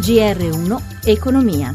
GR1 Economia.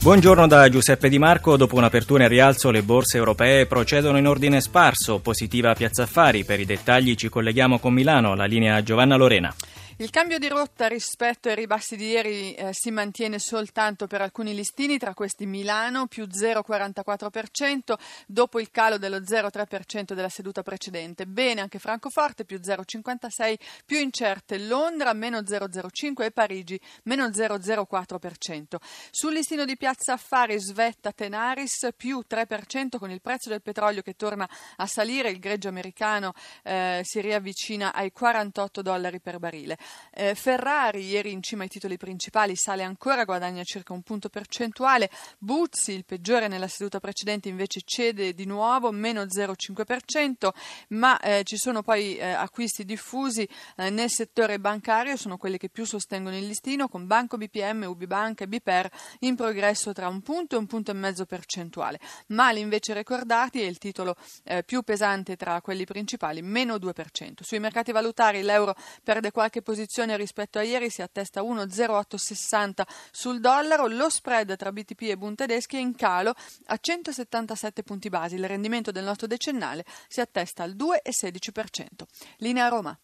Buongiorno da Giuseppe Di Marco. Dopo un'apertura in rialzo, le borse europee procedono in ordine sparso. Positiva Piazza Affari. Per i dettagli ci colleghiamo con Milano. La linea Giovanna Lorena. Il cambio di rotta rispetto ai ribassi di ieri eh, si mantiene soltanto per alcuni listini, tra questi Milano più 0,44% dopo il calo dello 0,3% della seduta precedente. Bene anche Francoforte più 0,56%, più incerte Londra meno 0,05% e Parigi meno 0,04%. Sul listino di Piazza Affari svetta Tenaris più 3% con il prezzo del petrolio che torna a salire, il greggio americano eh, si riavvicina ai 48 dollari per barile. Eh, Ferrari ieri in cima ai titoli principali sale ancora, guadagna circa un punto percentuale. Buzzi, il peggiore nella seduta precedente, invece cede di nuovo, meno 0,5%, ma eh, ci sono poi eh, acquisti diffusi eh, nel settore bancario, sono quelli che più sostengono il listino, con Banco BPM, UbiBank e Biper in progresso tra un punto e un punto e mezzo percentuale. Mali invece ricordati è il titolo eh, più pesante tra quelli principali, meno 2%. Sui mercati valutari l'euro perde qualche posizione posizione rispetto a ieri si attesta 1,0860 sul dollaro, lo spread tra BTP e Bund tedeschi è in calo a 177 punti basi, il rendimento del nostro decennale si attesta al 2,16%. Linea Roma.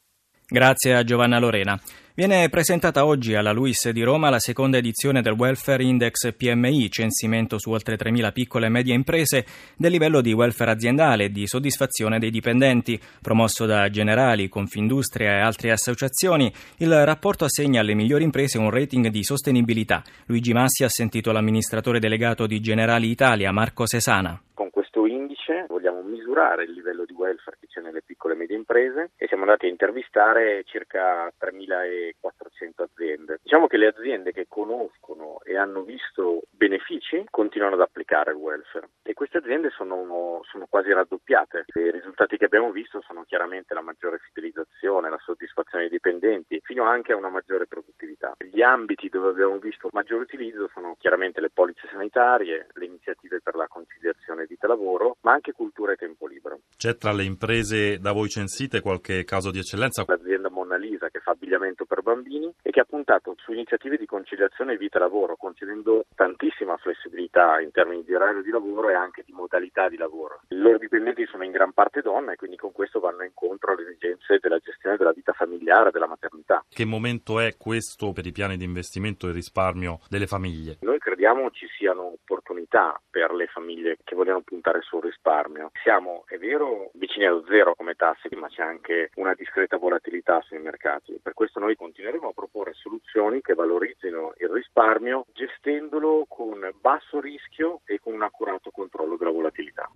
Grazie a Giovanna Lorena. Viene presentata oggi alla Luis di Roma la seconda edizione del Welfare Index PMI, censimento su oltre 3.000 piccole e medie imprese del livello di welfare aziendale e di soddisfazione dei dipendenti. Promosso da Generali, Confindustria e altre associazioni, il rapporto assegna alle migliori imprese un rating di sostenibilità. Luigi Massi ha sentito l'amministratore delegato di Generali Italia, Marco Sesana. Con questo indice vogliamo misurare il livello di welfare che c'è nelle piccole e medie imprese e siamo andati a intervistare circa 3.400 aziende. Diciamo che le aziende che conoscono e hanno visto benefici continuano ad applicare il welfare e queste aziende sono, sono quasi raddoppiate. I risultati che abbiamo visto sono chiaramente la maggiore fidelizzazione, la soddisfazione dei dipendenti, fino anche a una maggiore produttività. Gli ambiti dove abbiamo visto maggiore utilizzo sono chiaramente le polizze sanitarie, le iniziative per la conciliazione vita-lavoro, ma anche cultura e tempo libero. C'è tra le imprese da voi censite qualche caso di eccellenza? L'azienda Lisa che fa abbigliamento per bambini e che ha puntato su iniziative di conciliazione vita-lavoro, concedendo tantissima flessibilità in termini di orario di lavoro e anche di modalità di lavoro. I loro dipendenti sono in gran parte donne e quindi con questo vanno incontro alle esigenze della gestione della vita familiare, della maternità. Che momento è questo per i piani di investimento e risparmio delle famiglie? Noi crediamo ci siano opportunità per le famiglie che vogliono puntare sul risparmio. Siamo, è vero, vicini allo zero come tasse, ma c'è anche una discreta volatilità sui mercati. Per questo noi continueremo a proporre soluzioni che valorizzino il risparmio gestendolo con basso rischio e con un accurato controllo della volatilità.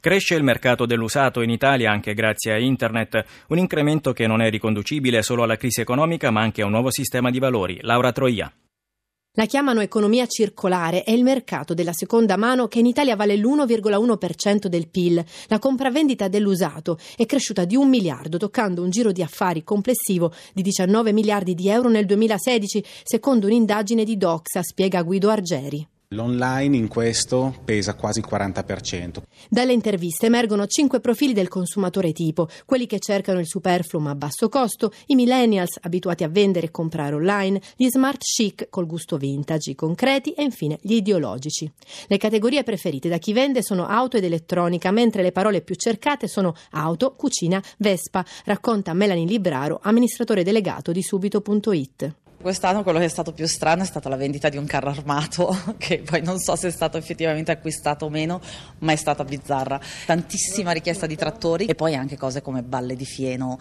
Cresce il mercato dell'usato in Italia anche grazie a Internet, un incremento che non è riconducibile solo alla crisi economica ma anche a un nuovo sistema di valori. Laura Troia. La chiamano economia circolare, è il mercato della seconda mano che in Italia vale l'1,1% del PIL. La compravendita dell'usato è cresciuta di un miliardo, toccando un giro di affari complessivo di 19 miliardi di euro nel 2016, secondo un'indagine di Doxa, spiega Guido Argeri. L'online in questo pesa quasi il 40%. Dalle interviste emergono cinque profili del consumatore tipo, quelli che cercano il superfluo ma a basso costo, i millennials abituati a vendere e comprare online, gli smart chic col gusto vintage, i concreti e infine gli ideologici. Le categorie preferite da chi vende sono auto ed elettronica, mentre le parole più cercate sono auto, cucina, Vespa, racconta Melanie Libraro, amministratore delegato di subito.it. Quest'anno quello che è stato più strano è stata la vendita di un carro armato, che poi non so se è stato effettivamente acquistato o meno, ma è stata bizzarra. Tantissima richiesta di trattori e poi anche cose come balle di fieno.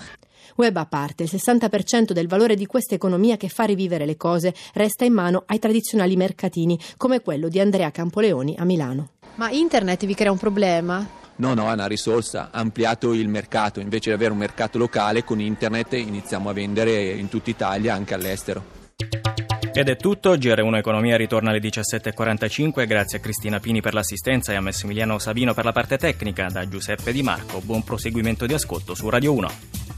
Web a parte, il 60% del valore di questa economia che fa rivivere le cose resta in mano ai tradizionali mercatini, come quello di Andrea Campoleoni a Milano. Ma internet vi crea un problema? No, no, è una risorsa, ha ampliato il mercato, invece di avere un mercato locale con internet iniziamo a vendere in tutta Italia, anche all'estero. Ed è tutto, GR1 Economia ritorna alle 17.45, grazie a Cristina Pini per l'assistenza e a Massimiliano Savino per la parte tecnica, da Giuseppe Di Marco, buon proseguimento di ascolto su Radio 1.